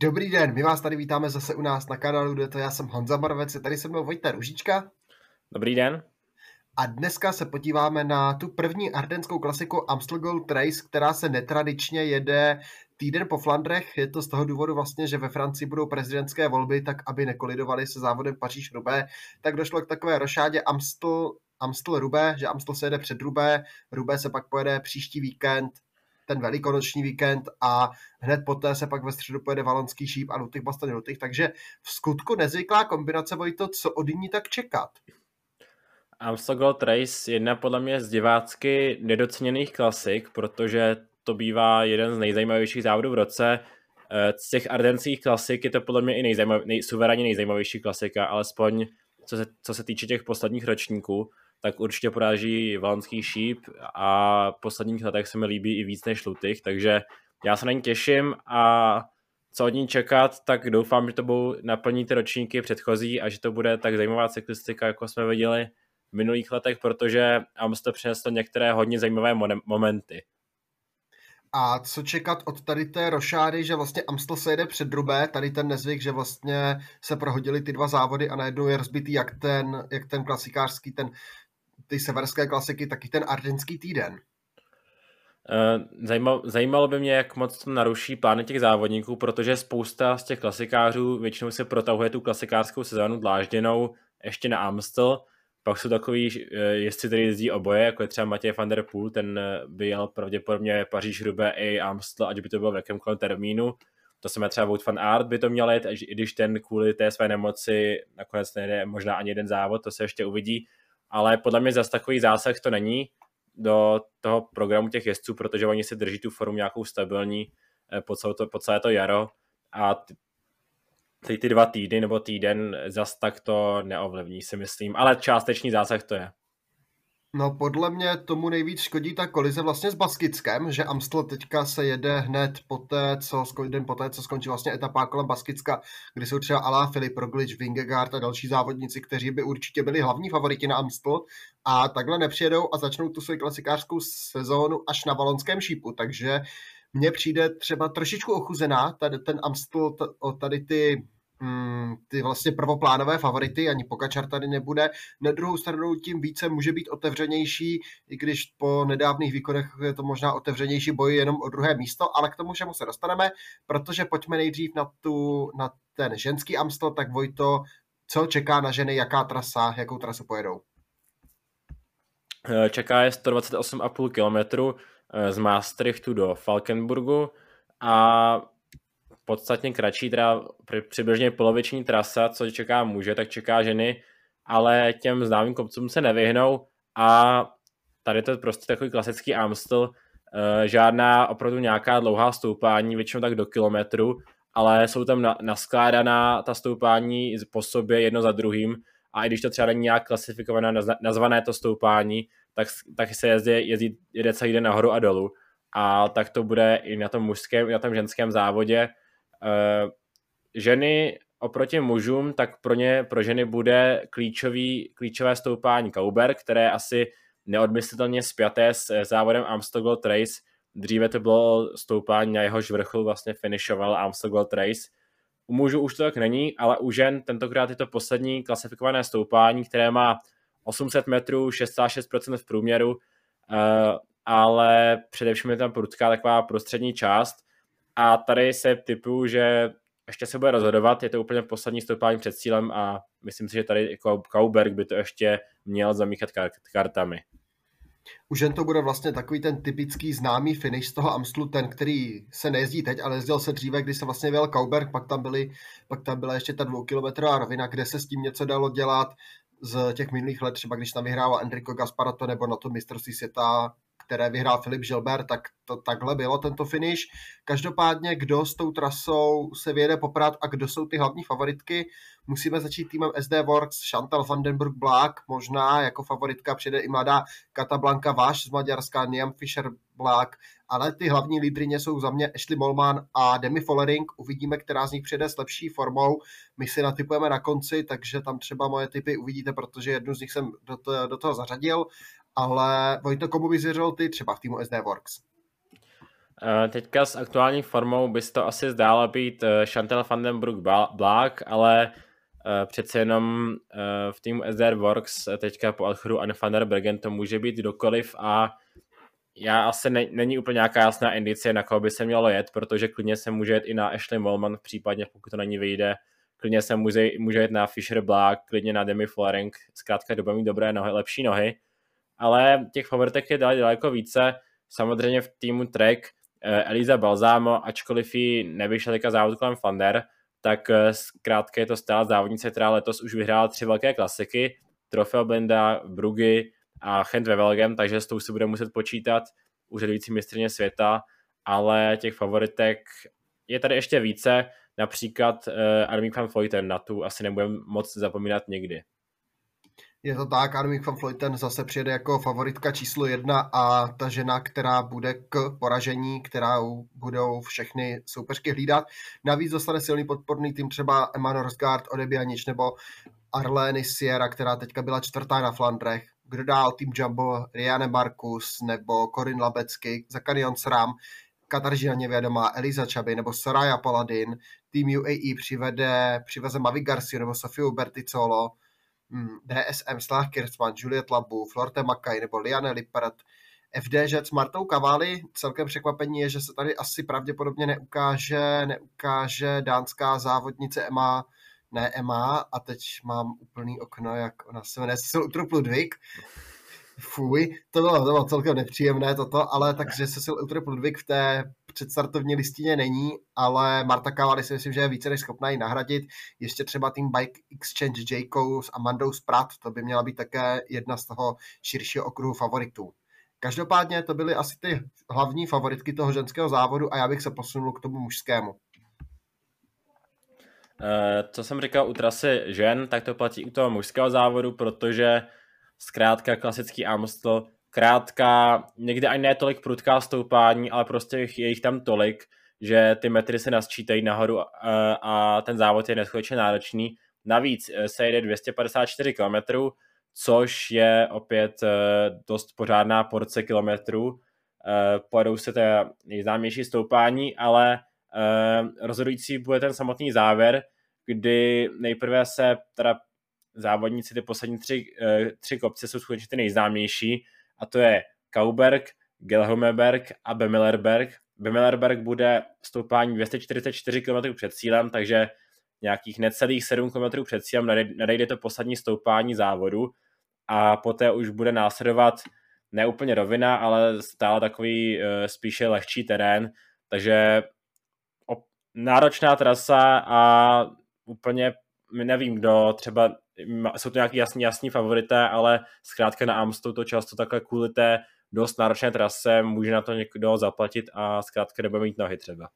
Dobrý den, my vás tady vítáme zase u nás na kanálu, kde to já jsem Honza Barvec, je tady se mnou Vojta Ružička. Dobrý den. A dneska se podíváme na tu první ardenskou klasiku Amstel Gold Race, která se netradičně jede týden po Flandrech. Je to z toho důvodu vlastně, že ve Francii budou prezidentské volby, tak aby nekolidovali se závodem paříž rubé tak došlo k takové rošádě Amstel, Amstel Rubé, že Amstel se jede před Rubé, Rubé se pak pojede příští víkend ten velikonoční víkend a hned poté se pak ve středu pojede Valonský šíp a Lutych Bastony Lutych, takže v skutku nezvyklá kombinace Vojto, co od ní tak čekat? Amstel Gold Race jedna podle mě z divácky nedoceněných klasik, protože to bývá jeden z nejzajímavějších závodů v roce. Eh, z těch ardenských klasik je to podle mě i nejzajímav, nej, suverénně nejzajímavější klasika, alespoň co se, co se týče těch posledních ročníků tak určitě poráží Valonský šíp a v posledních letech se mi líbí i víc než Lutych, takže já se na ní těším a co od ní čekat, tak doufám, že to budou naplní ty ročníky předchozí a že to bude tak zajímavá cyklistika, jako jsme viděli v minulých letech, protože Amstel přinesl některé hodně zajímavé momenty. A co čekat od tady té rošády, že vlastně Amstel se jede před Drubé, tady ten nezvyk, že vlastně se prohodili ty dva závody a najednou je rozbitý jak ten, jak ten klasikářský, ten ty severské klasiky, taky ten ardenský týden. Eh, zajímalo, by mě, jak moc to naruší plány těch závodníků, protože spousta z těch klasikářů většinou se protahuje tu klasikářskou sezónu dlážděnou ještě na Amstel, pak jsou takový eh, jezdci, který jezdí oboje, jako je třeba Matěj van der Poel, ten eh, by jel pravděpodobně Paříž Hrubé i Amstel, ať by to bylo v jakémkoliv termínu. To se třeba Wout van Aert by to měl jet, i když ten kvůli té své nemoci nakonec nejde možná ani jeden závod, to se ještě uvidí ale podle mě zase takový zásah to není do toho programu těch jezdců, protože oni si drží tu formu nějakou stabilní eh, po, celé to, po celé to jaro a ty, ty, ty dva týdny nebo týden zas tak to neovlivní, si myslím, ale částečný zásah to je. No podle mě tomu nejvíc škodí ta kolize vlastně s Baskickem, že Amstel teďka se jede hned poté, co, den poté, co skončí vlastně etapa kolem Baskicka, kdy jsou třeba Alá Filip, Roglič, Vingegaard a další závodníci, kteří by určitě byli hlavní favoriti na Amstel a takhle nepřijedou a začnou tu svoji klasikářskou sezónu až na valonském šípu, takže mně přijde třeba trošičku ochuzená tady ten Amstel, tady ty mm, ty vlastně prvoplánové favority, ani Pokačar tady nebude. Na druhou stranu tím více může být otevřenější, i když po nedávných výkonech je to možná otevřenější boj jenom o druhé místo, ale k tomu všemu se dostaneme, protože pojďme nejdřív na, tu, na ten ženský Amstel, tak Vojto, co čeká na ženy, jaká trasa, jakou trasu pojedou? Eh, čeká je 128,5 km eh, z Maastrichtu do Falkenburgu a podstatně kratší, teda přibližně poloviční trasa, co čeká muže, tak čeká ženy, ale těm známým kopcům se nevyhnou a tady to je prostě takový klasický Amstel, eh, žádná opravdu nějaká dlouhá stoupání, většinou tak do kilometru, ale jsou tam naskládaná ta stoupání po sobě jedno za druhým a i když to třeba není nějak klasifikované, nazvané to stoupání, tak, tak se jezdí, jezdí, jede celý den nahoru a dolů. A tak to bude i na tom mužském, i na tom ženském závodě. Uh, ženy oproti mužům, tak pro ně, pro ženy bude klíčový, klíčové stoupání Kauber, které je asi neodmyslitelně spjaté s závodem Amstel Gold Race. Dříve to bylo stoupání, na jehož vrchol vlastně finišoval Amstel Gold Race. U mužů už to tak není, ale u žen tentokrát je to poslední klasifikované stoupání, které má 800 metrů, 66% v průměru, uh, ale především je tam prudká taková prostřední část, a tady se typu, že ještě se bude rozhodovat, je to úplně poslední stoupání před cílem a myslím si, že tady jako Kauberg by to ještě měl zamíchat kartami. U žen to bude vlastně takový ten typický známý finish z toho Amstlu, ten, který se nejezdí teď, ale jezdil se dříve, kdy se vlastně vyjel Kauberg, pak tam, byly, pak tam byla ještě ta dvoukilometrová rovina, kde se s tím něco dalo dělat z těch minulých let, třeba když tam vyhrával Enrico Gasparato nebo na to mistrovství světa které vyhrál Filip Žilber, tak to takhle bylo tento finish. Každopádně, kdo s tou trasou se vyjede poprat a kdo jsou ty hlavní favoritky, musíme začít týmem SD Works, Chantal Vandenburg Black, možná jako favoritka přijde i mladá Katablanka Váš z Maďarska, Niam Fischer Black, ale ty hlavní lídrině jsou za mě Ashley Molman a Demi Follering. Uvidíme, která z nich přijde s lepší formou. My si natypujeme na konci, takže tam třeba moje typy uvidíte, protože jednu z nich jsem do, to, do toho zařadil ale Vojto, komu bys věřil ty třeba v týmu SD Works? Teďka s aktuální formou by se to asi zdálo být Chantal Vandenbroek Black, ale přece jenom v týmu SDR Works teďka po odchodu Anne van der Bergen to může být kdokoliv a já asi ne, není úplně nějaká jasná indicie, na koho by se mělo jet, protože klidně se může jet i na Ashley Molman, případně pokud to na ní vyjde, klidně se může, může jet na Fisher Black, klidně na Demi Flaring, zkrátka doba mít dobré nohy, lepší nohy, ale těch favoritek je daleko více, samozřejmě v týmu Trek eh, Eliza Balzamo, ačkoliv ji nevyšel teďka závod kolem Fander, tak eh, zkrátka je to stále závodnice, která letos už vyhrála tři velké klasiky, Trofeo Blenda, Brugy, a Chent ve Velgem, takže s tou si bude muset počítat úřadující mistrně světa, ale těch favoritek je tady ještě více, například uh, Armin van Vleuten, na tu asi nebudeme moc zapomínat nikdy. Je to tak, Armin van Vleuten zase přijede jako favoritka číslo jedna a ta žena, která bude k poražení, která budou všechny soupeřky hlídat. Navíc dostane silný podporný tým třeba Emmanuel Rosgaard, Odebianič nebo Arlene Sierra, která teďka byla čtvrtá na Flandrech. Kdo dál, Team Jumbo, Riane Markus nebo Corin Labecky, Zakarion Sram, Kataržina Nevědomá, Eliza Čaby nebo Soraya Paladin, Team UAE přivede, přiveze Mavi Garcia nebo Sofiu Berticolo, DSM Slah Kirchmann, Juliet Labu, Florte Makaj nebo Liane Lippert, FDŽ s Martou Kavali. Celkem překvapení je, že se tady asi pravděpodobně neukáže, neukáže dánská závodnice Emma ne Emma a teď mám úplný okno, jak ona se jmenuje Cecil Utrup Ludvík. Fuj, to bylo, to bylo celkem nepříjemné toto, ale takže Cecil Utrup Ludvík v té předstartovní listině není, ale Marta Cavalli si myslím, že je více než schopná ji nahradit. Ještě třeba tým Bike Exchange Jayco s Amandou Sprat, to by měla být také jedna z toho širšího okruhu favoritů. Každopádně to byly asi ty hlavní favoritky toho ženského závodu a já bych se posunul k tomu mužskému. Eh, co jsem říkal u trasy žen, tak to platí u toho mužského závodu, protože zkrátka klasický Amstel, krátká, někdy ani ne tolik prudká stoupání, ale prostě je jich tam tolik, že ty metry se nasčítají nahoru a, eh, a ten závod je neskutečně náročný. Navíc eh, se jede 254 km, což je opět dost pořádná porce kilometrů. Pojedou se to nejznámější stoupání, ale rozhodující bude ten samotný závěr, kdy nejprve se teda závodníci, ty poslední tři, uh, tři kopce jsou skutečně ty nejznámější a to je Kauberg, Gelhomeberg a Bemillerberg. Bemillerberg bude stoupání 244 km před cílem, takže nějakých necelých 7 km před cílem nadejde to poslední stoupání závodu a poté už bude následovat neúplně rovina, ale stále takový uh, spíše lehčí terén, takže náročná trasa a úplně nevím, kdo třeba, jsou to nějaký jasný, jasný favorité, ale zkrátka na Amstou to často takhle kvůli té dost náročné trase může na to někdo zaplatit a zkrátka nebude mít nohy třeba.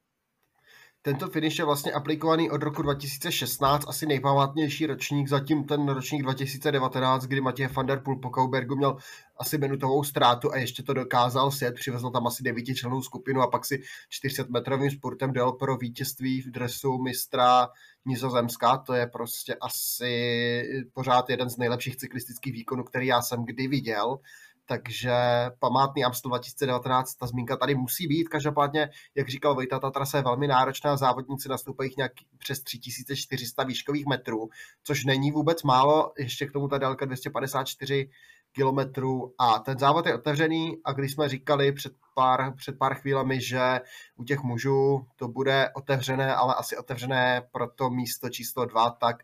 Tento finish je vlastně aplikovaný od roku 2016, asi nejpamátnější ročník, zatím ten ročník 2019, kdy Matěj van der Poel po Kaubergu měl asi minutovou ztrátu a ještě to dokázal sjet, přivezl tam asi devítičlennou skupinu a pak si 400 metrovým spurtem dal pro vítězství v dresu mistra Nizozemska, to je prostě asi pořád jeden z nejlepších cyklistických výkonů, který já jsem kdy viděl takže památný Amstel 2019, ta zmínka tady musí být. Každopádně, jak říkal Vojta, ta trasa je velmi náročná, závodníci nastoupají nějak přes 3400 výškových metrů, což není vůbec málo, ještě k tomu ta délka 254 kilometrů a ten závod je otevřený a když jsme říkali před pár, před pár chvílemi, že u těch mužů to bude otevřené, ale asi otevřené pro to místo číslo dva, tak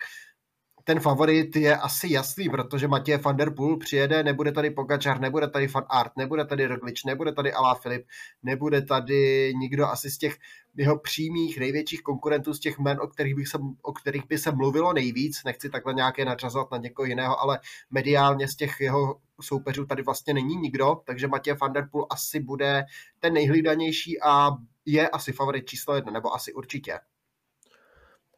ten favorit je asi jasný, protože Matěj van der Poel přijede, nebude tady Pogačar, nebude tady Van Art, nebude tady Roglič, nebude tady Alá Filip, nebude tady nikdo asi z těch jeho přímých největších konkurentů, z těch men, o kterých, bych se, o kterých by se mluvilo nejvíc, nechci takhle nějaké nadřazovat na někoho jiného, ale mediálně z těch jeho soupeřů tady vlastně není nikdo, takže Matěj van der Poel asi bude ten nejhlídanější a je asi favorit číslo jedna, nebo asi určitě.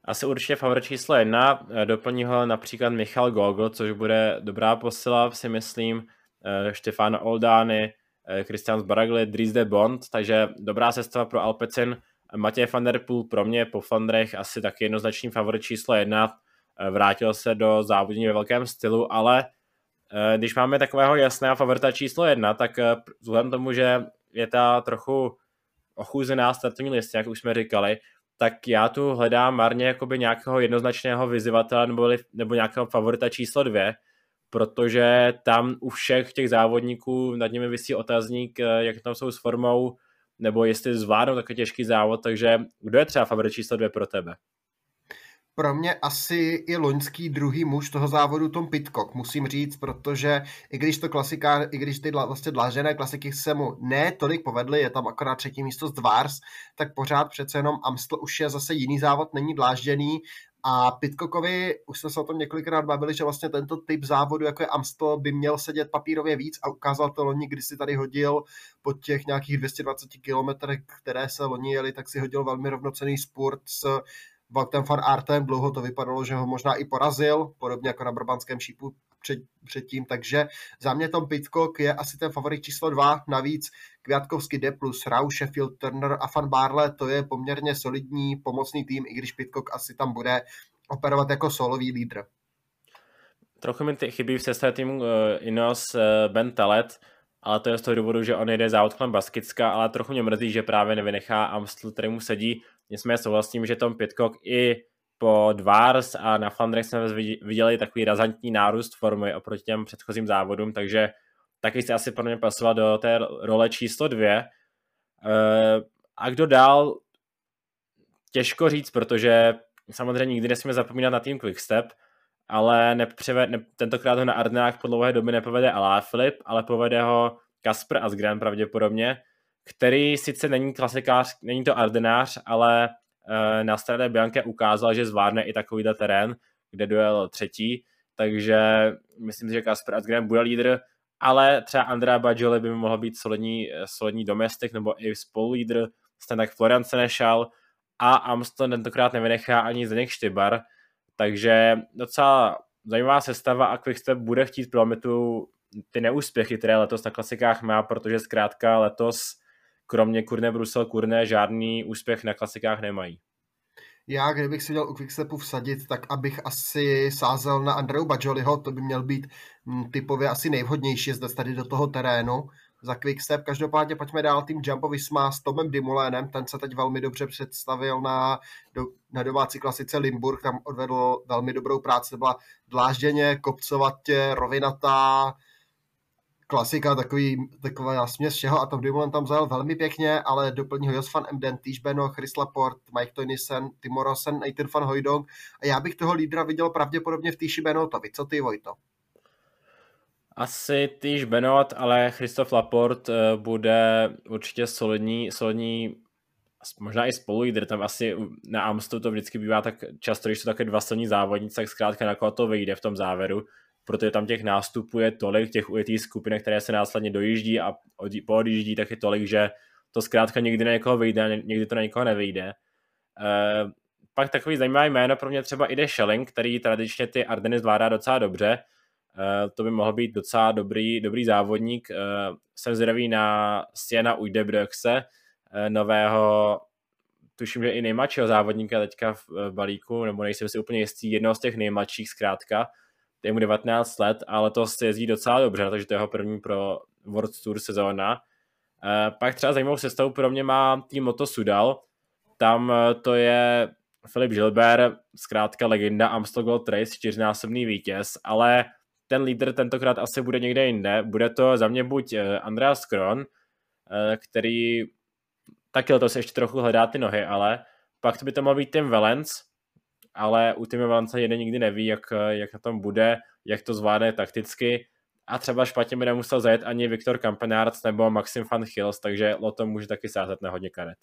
Asi určitě favorit číslo jedna, eh, doplní ho například Michal Gogl, což bude dobrá posila, si myslím, eh, Štefán Oldány, eh, Christian Zbaragli, Dries de Bond, takže dobrá sestava pro Alpecin. Matěj van der Poel pro mě po Flandrech asi taky jednoznačný favorit číslo jedna, vrátil se do závodní ve velkém stylu, ale když máme takového jasného favorita číslo jedna, tak vzhledem tomu, že je ta trochu ochuzená startovní list, jak už jsme říkali, tak já tu hledám marně jakoby nějakého jednoznačného vyzývatele nebo, nebo nějakého favorita číslo dvě, protože tam u všech těch závodníků nad nimi vysí otazník, eh, jak tam jsou s formou, nebo jestli zvládnou takový těžký závod, takže kdo je třeba favorit číslo dvě pro tebe? Pro mě asi i loňský druhý muž toho závodu Tom Pitcock, musím říct, protože i když to klasika, i když ty vlastně dlážené klasiky se mu ne tolik povedly, je tam akorát třetí místo z Dvars, tak pořád přece jenom Amstel už je zase jiný závod, není dlážděný. A Pitcockovi, už jsme se o tom několikrát bavili, že vlastně tento typ závodu, jako je Amstel, by měl sedět papírově víc a ukázal to loni, když si tady hodil po těch nějakých 220 kilometrech, které se loni jeli, tak si hodil velmi rovnocený sport s Valtem van Artem, dlouho to vypadalo, že ho možná i porazil, podobně jako na Brabantském šípu před, předtím, takže za mě Tom Pitcock je asi ten favorit číslo dva, navíc Květkovský D+, Rau, Sheffield, Turner a Van Barle, to je poměrně solidní pomocný tým, i když Pitcock asi tam bude operovat jako solový lídr. Trochu mi chybí v sestavě týmu uh, Inos uh, Ben Talet, ale to je z toho důvodu, že on jde závod kolem Baskicka, ale trochu mě mrzí, že právě nevynechá Amstel, který mu sedí. Nicméně souhlasím, že Tom Pitcock i po Dvars a na Flandrech jsme viděli takový razantní nárůst formy oproti těm předchozím závodům, takže taky se asi pro mě pasoval do té role číslo dvě. Eh, a kdo dál? Těžko říct, protože samozřejmě nikdy nesmíme zapomínat na tým Quickstep, ale nepřeve, ne, tentokrát ho na Ardenách po dlouhé doby nepovede Filip, ale povede ho Kasper Asgren pravděpodobně, který sice není klasikář, není to Ardenář, ale e, na Strade Bianche ukázal, že zvládne i takovýhle terén, kde dojel třetí, takže myslím si, že Kasper Asgren bude lídr, ale třeba Andrea Bajoli by mohl být solidní, solidní domestik nebo i spolulídr, stejně tak Florian Senešal a Amstel tentokrát nevynechá ani Zdeněk Štybar, takže docela zajímavá sestava a Quickstep bude chtít prolomit ty neúspěchy, které letos na klasikách má, protože zkrátka letos kromě Kurne Brusel Kurne žádný úspěch na klasikách nemají. Já, kdybych si měl u Quickstepu vsadit, tak abych asi sázel na Andreu Bajoliho, to by měl být mm, typově asi nejvhodnější zde tady do toho terénu za Quickstep. Každopádně pojďme dál tým Jumbo Visma s Tomem Dimulénem, ten se teď velmi dobře představil na, do, na domácí klasice Limburg, tam odvedl velmi dobrou práci, to byla dlážděně, kopcovatě, rovinatá, klasika, takový, taková směs všeho a Tom Dumoulin tam zajel velmi pěkně, ale doplní ho Jos van Emden, Týž Beno, Chris Laporte, Mike Toynisen, Timo Rosen, Nathan van Hojdong a já bych toho lídra viděl pravděpodobně v Týši Benotovi. Co ty, Vojto? Asi týž Benot, ale Christoph Laporte eh, bude určitě solidní, solidní možná i spolulídr, tam asi na Amstu to vždycky bývá tak často, když jsou také dva silní závodníci, tak zkrátka na koho to vyjde v tom závěru, protože tam těch nástupů je tolik, těch ujetých skupin, které se následně dojíždí a poodjíždí, tak je tolik, že to zkrátka někdy na někoho vyjde, někdy to na někoho nevyjde. E, pak takový zajímavý jméno pro mě třeba ide Schelling, který tradičně ty Ardeny zvládá docela dobře, Eh, to by mohl být docela dobrý, dobrý závodník. Eh, jsem zvědavý na Siena Ujdebrökse, eh, nového, tuším, že i nejmladšího závodníka teďka v balíku, nebo nejsem si úplně jistý, jednoho z těch nejmladších zkrátka. Je mu 19 let, ale to se jezdí docela dobře, takže to je jeho první pro World Tour sezóna. Pak třeba zajímavou sestavu pro mě má tým Moto Sudal. Tam to je Filip Gilbert, zkrátka legenda Amstel Gold Race, čtyřnásobný vítěz, ale ten lídr tentokrát asi bude někde jinde. Bude to za mě buď eh, Andreas Kron, eh, který taky letos ještě trochu hledá ty nohy, ale pak to by to mohl být Tim Valens, ale u Tim Valence jeden nikdy neví, jak, eh, jak na tom bude, jak to zvládne takticky a třeba špatně by nemusel zajet ani Viktor Kampenárc nebo Maxim van Hills, takže Loto může taky sázet na hodně karet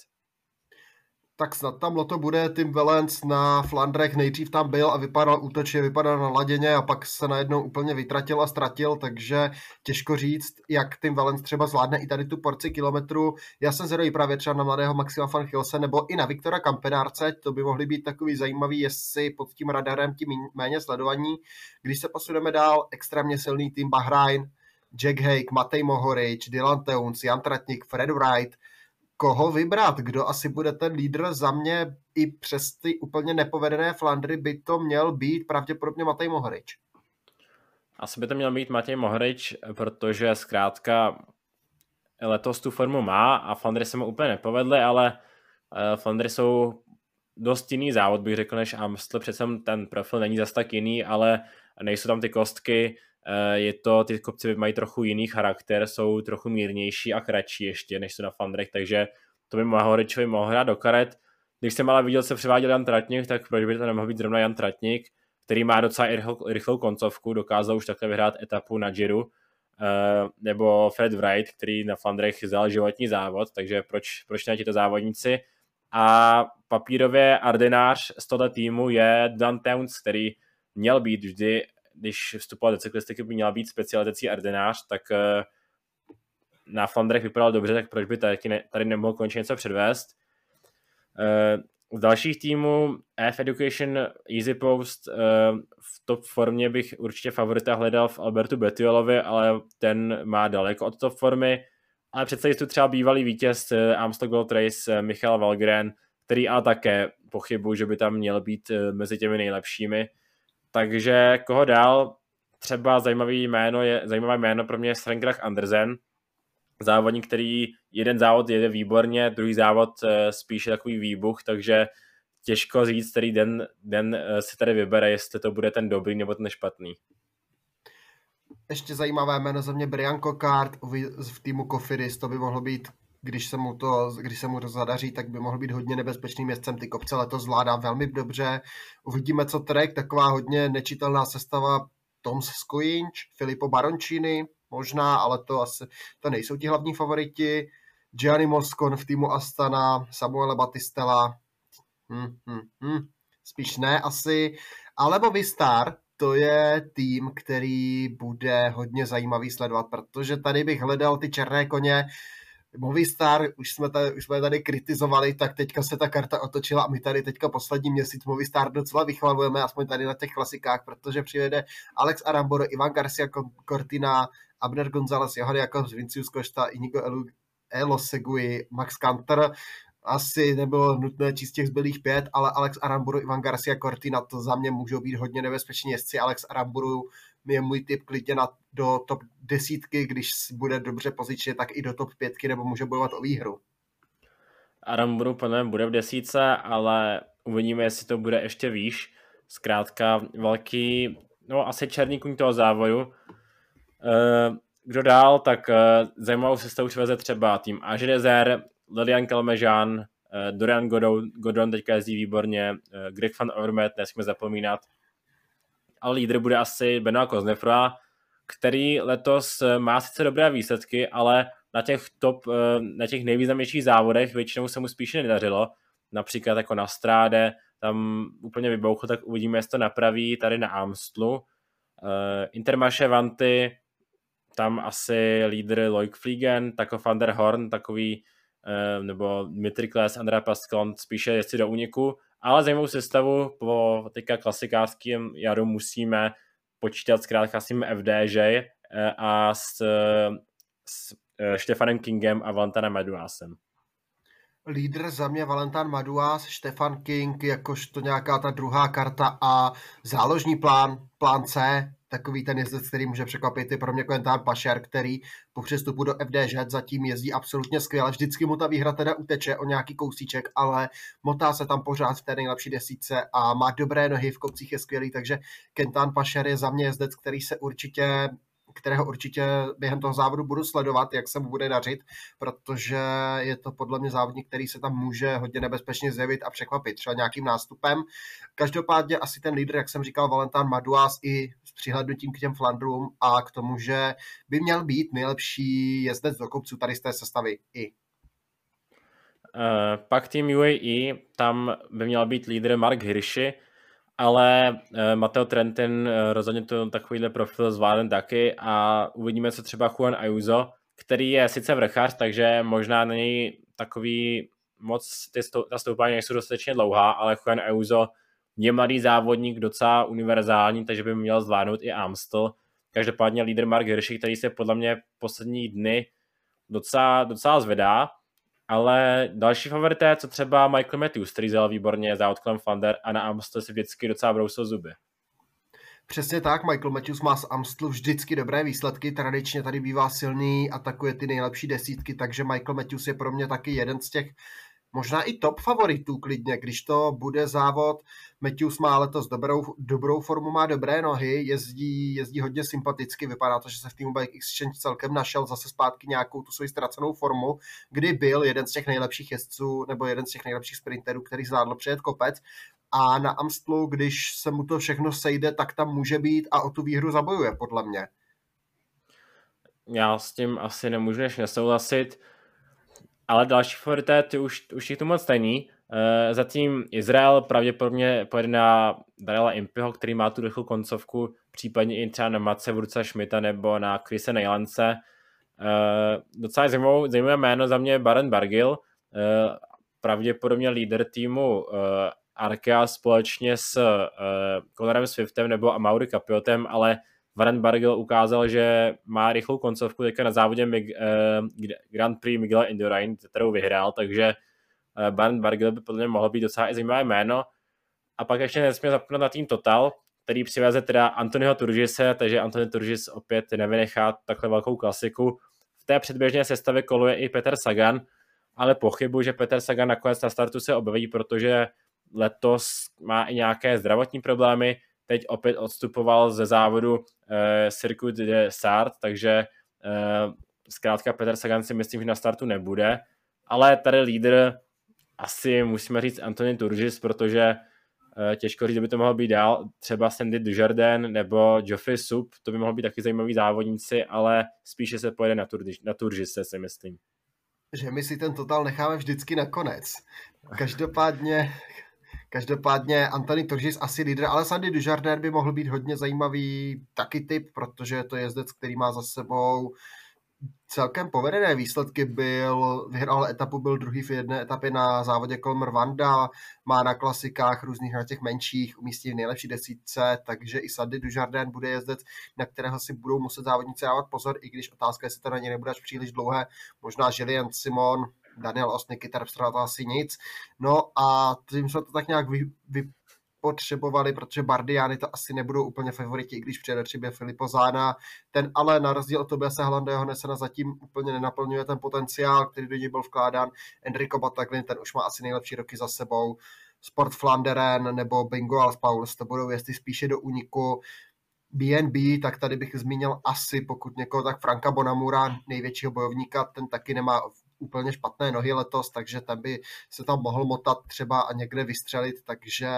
tak snad tam loto bude. Tim Valens na Flandrech nejdřív tam byl a vypadal útočně, vypadal na laděně a pak se najednou úplně vytratil a ztratil, takže těžko říct, jak Tim Valens třeba zvládne i tady tu porci kilometru. Já jsem zvědavý právě třeba na mladého Maxima van Hilse nebo i na Viktora Kampenárce, to by mohly být takový zajímavý, jestli pod tím radarem tím méně sledovaní. Když se posuneme dál, extrémně silný tým Bahrain, Jack Hake, Matej Mohorič, Dylan Teuns, Jan Tratnik, Fred Wright, koho vybrat, kdo asi bude ten lídr za mě i přes ty úplně nepovedené Flandry by to měl být pravděpodobně Matej Mohorič. Asi by to měl být Matěj Mohorič, protože zkrátka letos tu formu má a Flandry se mu úplně nepovedly, ale Flandry jsou dost jiný závod, bych řekl, než Amstel. Přece ten profil není zas tak jiný, ale nejsou tam ty kostky, eh, je to, ty kopci mají trochu jiný charakter, jsou trochu mírnější a kratší ještě, než jsou na Fandrech, takže to by Mahoričovi mohl hrát do karet. Když jsem ale viděl, co převáděl Jan Tratník, tak proč by to nemohl být zrovna Jan Tratník, který má docela rychlou, koncovku, dokázal už takhle vyhrát etapu na Giro, Uh, nebo Fred Wright, který na Flandrech vzal životní závod, takže proč, proč ne to závodníci? A papírově ardenář z tohle týmu je Dan Towns, který měl být vždy, když vstupoval do cyklistiky, by měl být specializací ardenář, tak eh, na Flandrech vypadal dobře, tak proč by tady, ne, tady nemohl konečně něco předvést. Eh, z dalších týmů F Education, Easy Post, eh, v top formě bych určitě favorita hledal v Albertu Betiolovi, ale ten má daleko od top formy ale přece je tu třeba bývalý vítěz Amstel Gold Race Michal Valgren, který ale také pochybuji, že by tam měl být mezi těmi nejlepšími. Takže koho dál? Třeba zajímavý jméno je, zajímavé jméno pro mě je Srengrach Andersen, závodník, který jeden závod jede výborně, druhý závod spíše takový výbuch, takže těžko říct, který den, den si tady vybere, jestli to bude ten dobrý nebo ten špatný ještě zajímavé jméno za mě Brian Cockart v týmu Kofidis, to by mohlo být když se, mu to, když se mu to zadaří, tak by mohl být hodně nebezpečným městcem. Ty kopce letos zvládá velmi dobře. Uvidíme, co Trek, taková hodně nečitelná sestava Tom Skojinč, Filippo Baroncini, možná, ale to asi to nejsou ti hlavní favoriti. Gianni Moscon v týmu Astana, Samuele Batistella, hm, hm, hm, spíš ne asi, alebo Vistar, to je tým, který bude hodně zajímavý sledovat, protože tady bych hledal ty černé koně. Movistar, už jsme, tady, už jsme tady kritizovali, tak teďka se ta karta otočila a my tady teďka poslední měsíc Movistar docela vychvalujeme, aspoň tady na těch klasikách, protože přijede Alex Aramboro, Ivan Garcia Cortina, Abner González, Johan Jakobs, Vincius Košta, Inigo Elo Segui, Max Kanter asi nebylo nutné číst těch zbylých pět, ale Alex Aramburu, Ivan Garcia Cortina, to za mě můžou být hodně nebezpeční jezdci. Alex Aramburu je můj typ klidně na, do top desítky, když bude dobře pozičně, tak i do top pětky, nebo může bojovat o výhru. Aramburu podle bude v desíce, ale uvidíme, jestli to bude ještě výš. Zkrátka velký, no asi černý kuň toho závodu. Eh, kdo dál, tak eh, zajímavou se už veze třeba tým Ažrezer, Lilian Kalmežán, eh, Dorian Godon, Godon teďka jezdí výborně, eh, Greg van Ormet, nesmíme zapomínat. A lídr bude asi Benoit Koznefroa, který letos eh, má sice dobré výsledky, ale na těch top, na těch nejvýznamnějších závodech většinou se mu spíše nedařilo. Například jako na Stráde, tam úplně vybouchl, tak uvidíme, jestli to napraví tady na Amstlu. Intermarché Vanty, tam asi lídr Loic Fliegen, Taco van der Horn, takový nebo Dmitry Kles, Andrea Pascal, spíše jestli do úniku, ale zajímavou sestavu po teďka klasikářském jaru musíme počítat zkrátka s tím FDŽ eh, a s, s eh, Štefanem Kingem a Valentanem Maduásem. Lídr za mě Valentin Maduás, Štefan King, jakožto nějaká ta druhá karta a záložní plán, plán C, takový ten jezdec, který může překvapit, je pro mě Quentin Pašer, který po přestupu do FDŽ zatím jezdí absolutně skvěle. Vždycky mu ta výhra teda uteče o nějaký kousíček, ale motá se tam pořád v té nejlepší desíce a má dobré nohy, v kopcích je skvělý, takže Kentan Pašer je za mě jezdec, který se určitě kterého určitě během toho závodu budu sledovat, jak se mu bude dařit, protože je to podle mě závodník, který se tam může hodně nebezpečně zjevit a překvapit třeba nějakým nástupem. Každopádně asi ten lídr, jak jsem říkal, Valentán Maduas i s přihlednutím k těm Flandrům a k tomu, že by měl být nejlepší jezdec do kopců tady z té sestavy i. Uh, pak tým UAE, tam by měl být lídr Mark Hirschi, ale uh, Mateo Trentin uh, rozhodně to takovýhle profil zvládne taky a uvidíme, co třeba Juan Ayuso, který je sice vrchář, takže možná něj takový moc ty stou, ta stoupání nejsou dostatečně dlouhá, ale Juan Ayuso je mladý závodník, docela univerzální, takže by měl zvládnout i Amstel. Každopádně lídr Mark Hirschi, který se podle mě poslední dny docela, docela zvedá, ale další favorité, co třeba Michael Matthews, který zel výborně za odkolem Flander a na Amstel si vždycky docela brousil zuby. Přesně tak, Michael Matthews má z Amstlu vždycky dobré výsledky, tradičně tady bývá silný, atakuje ty nejlepší desítky, takže Michael Matthews je pro mě taky jeden z těch možná i top favoritů klidně, když to bude závod. Matthews má letos dobrou, dobrou formu, má dobré nohy, jezdí, jezdí hodně sympaticky, vypadá to, že se v týmu Bike Exchange celkem našel zase zpátky nějakou tu svoji ztracenou formu, kdy byl jeden z těch nejlepších jezdců, nebo jeden z těch nejlepších sprinterů, který zvládl přejet kopec a na Amstlu, když se mu to všechno sejde, tak tam může být a o tu výhru zabojuje, podle mě. Já s tím asi nemůžu než nesouhlasit, ale další favorité, ty už, už jich tu moc není. Uh, zatím Izrael pravděpodobně pojede na Daniela Impyho, který má tu rychlou koncovku, případně i třeba na Matce Vurca Schmidta nebo na Krise Nejlance. Uh, docela zajímavé, zajímavé jméno za mě je Baron Bargil, uh, pravděpodobně líder týmu uh, Arkea společně s Conorem Swiftem nebo Amaury Capiotem, ale Warren Bargil ukázal, že má rychlou koncovku teďka na závodě Mig, uh, Grand Prix Miguel Indurain, kterou vyhrál, takže Warren Bargil by podle mě mohl být docela i zajímavé jméno. A pak ještě nesmíme zapomenout na tým Total, který přiveze teda Antonyho Turgise, takže Antony Turgis opět nevynechá takhle velkou klasiku. V té předběžné sestavě koluje i Peter Sagan, ale pochybuji, že Peter Sagan nakonec na startu se objeví, protože letos má i nějaké zdravotní problémy, teď opět odstupoval ze závodu eh, Circuit de Sart, takže eh, zkrátka Petr Sagan si myslím, že na startu nebude, ale tady lídr asi musíme říct Anthony Turgis, protože eh, těžko říct, že by to mohlo být dál, třeba Sandy Dujardin nebo Geoffrey Sup, to by mohlo být taky zajímaví závodníci, ale spíše se pojede na, Turgis, na Turgise, si myslím. Že my si ten total necháme vždycky na konec. Každopádně Každopádně Antony Turgis asi lídr, ale Sandy Dujardin by mohl být hodně zajímavý taky typ, protože je to jezdec, který má za sebou celkem povedené výsledky. Byl, vyhrál etapu, byl druhý v jedné etapě na závodě Kolmer Vanda, má na klasikách různých na těch menších, umístí v nejlepší desítce, takže i Sandy Dujardin bude jezdec, na kterého si budou muset závodníci dávat pozor, i když otázka je, jestli to na ně nebude až příliš dlouhé, možná Julian Simon, Daniel Osniky, Terpstra to asi nic. No a tím jsme to tak nějak vy, vy potřebovali, protože Bardiány to asi nebudou úplně favoriti, i když přijede třeba Filipo Zána. Ten ale na rozdíl od Tobiase Hlandeho Nesena zatím úplně nenaplňuje ten potenciál, který do něj byl vkládán. Enrico Bataglin, ten už má asi nejlepší roky za sebou. Sport Flanderen nebo Bingo Alf Pauls, to budou jestli spíše do úniku. BNB, tak tady bych zmínil asi, pokud někoho, tak Franka Bonamura, největšího bojovníka, ten taky nemá úplně špatné nohy letos, takže ten by se tam mohl motat třeba a někde vystřelit, takže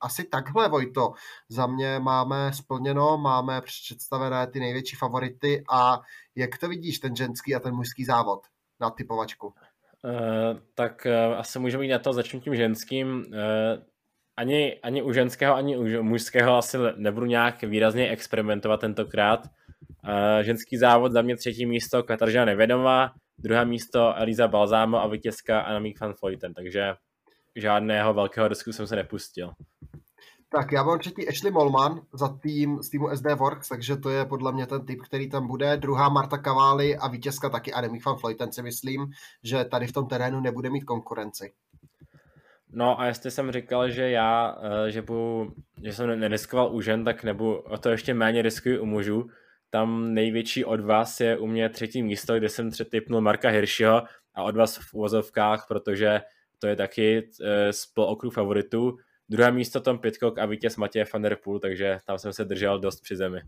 asi takhle, Vojto. Za mě máme splněno, máme představené ty největší favority a jak to vidíš, ten ženský a ten mužský závod na typovačku? Uh, tak uh, asi můžeme jít na to, začnu tím ženským. Uh, ani, ani u ženského, ani u mužského asi nebudu nějak výrazně experimentovat tentokrát. Ženský závod za mě třetí místo Kataržina Nevědomá, druhé místo Eliza Balzámo a vítězka Annemiek van Vleuten, takže žádného velkého risku jsem se nepustil. Tak já mám třetí Ashley Molman za tým z týmu SD Works, takže to je podle mě ten typ, který tam bude. Druhá Marta Cavalli a vítězka taky Annemiek van Vleuten si myslím, že tady v tom terénu nebude mít konkurenci. No a jestli jsem říkal, že já, eh, že, budu, že jsem neriskoval u žen, tak nebo o to ještě méně riskuji u mužů, tam největší od vás je u mě třetí místo, kde jsem typnul Marka Hirschiho a od vás v uvozovkách, protože to je taky e, spol okruh favoritů. Druhé místo Tom Pitcock a vítěz Matěj van der Poel, takže tam jsem se držel dost při zemi.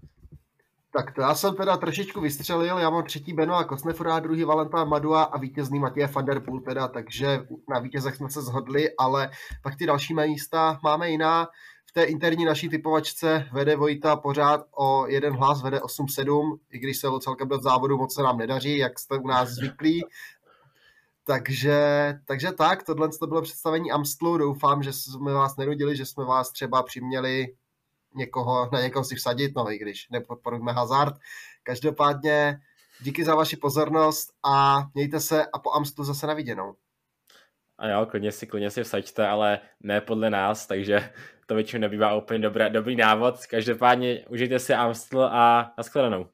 Tak to já jsem teda trošičku vystřelil, já mám třetí Benoa Kosnefora, druhý Valenta Madua a vítězný Matěj van der Poel teda, takže na vítězech jsme se zhodli, ale pak ty další místa máme jiná té interní naší typovačce vede Vojta pořád o jeden hlas, vede 8-7, i když se celkem do závodu moc se nám nedaří, jak jste u nás zvyklí. Takže, takže tak, tohle to bylo představení Amstlu. Doufám, že jsme vás nenudili, že jsme vás třeba přiměli někoho, na někoho si vsadit, no i když nepodporujeme hazard. Každopádně díky za vaši pozornost a mějte se a po Amstlu zase na viděnou. A jo, klidně si, klidně si vsaďte, ale ne podle nás, takže to většinou nebývá úplně dobré, dobrý návod. Každopádně užijte si Amstel a nashledanou.